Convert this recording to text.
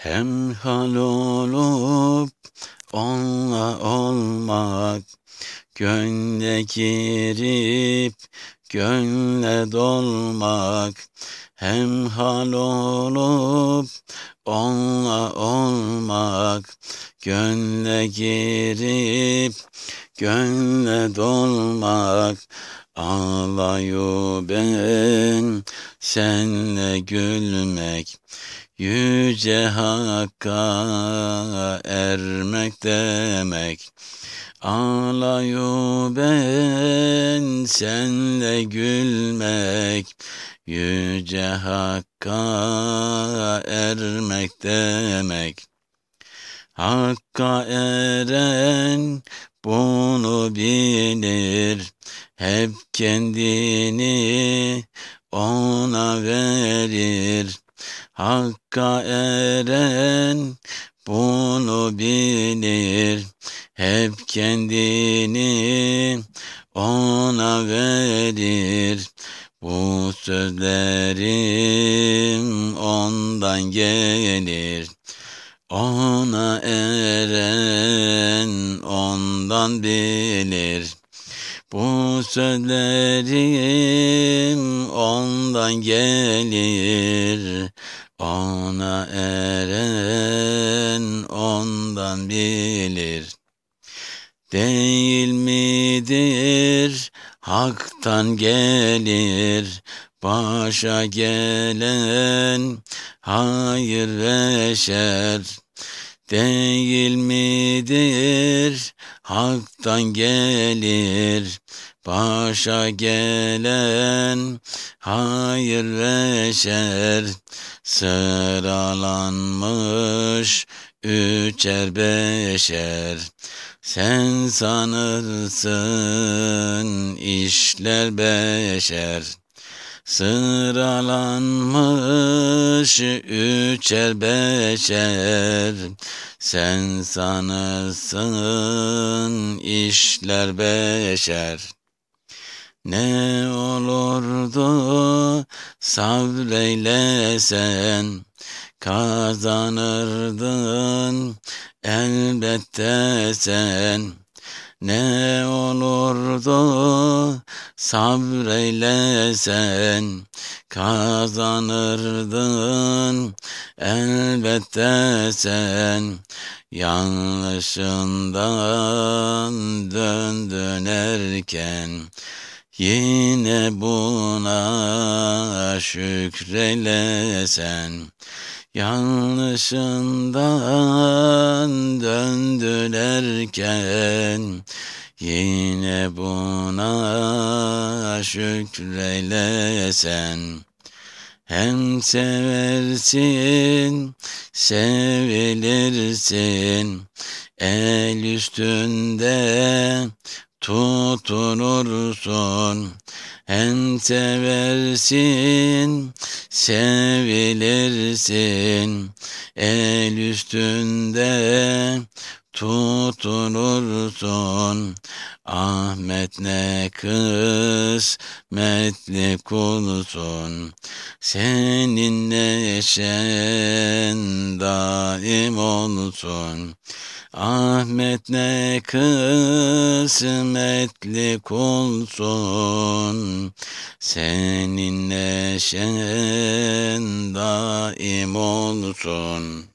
Hem hal olup onunla olmak, Gönle girip gönle dolmak, Hem hal olup onunla olmak, Gönle girip gönle dolmak, Ağlayu ben senle gülmek, Yüce Hakk'a ermek demek. Ağlayu ben senle gülmek, Yüce Hakk'a ermek demek. Hakka eren bunu bilir, hep kendini ona verir. Hakka eren bunu bilir. Hep kendini ona verir. Bu sözlerim ondan gelir. Ona eren ondan bilir. Bu sözlerim ondan gelir. Ona eren ondan bilir. Değil midir? Haktan gelir. Başa gelen hayır ve şer değil midir? Haktan gelir başa gelen hayır ve şer sıralanmış üçer beşer. Sen sanırsın işler beşer. Sıralanmış üçer beşer. Sen sanırsın işler beşer Ne olurdu sabreylesen Kazanırdın elbette sen. Ne olurdu sabreylesen kazanırdın elbette sen. Yanlışından dön dönerken yine buna şükrelesen Yanlışından döndülerken Yine buna şükreylesen Hem seversin, sevilirsin El üstünde tutunursun hem seversin, sevilirsin, el üstünde tutunursun. Ahmet ne kısmetli kulsun, senin neşen daim olsun. Ahmet ne kısmetli kulsun, senin neşen daim olsun.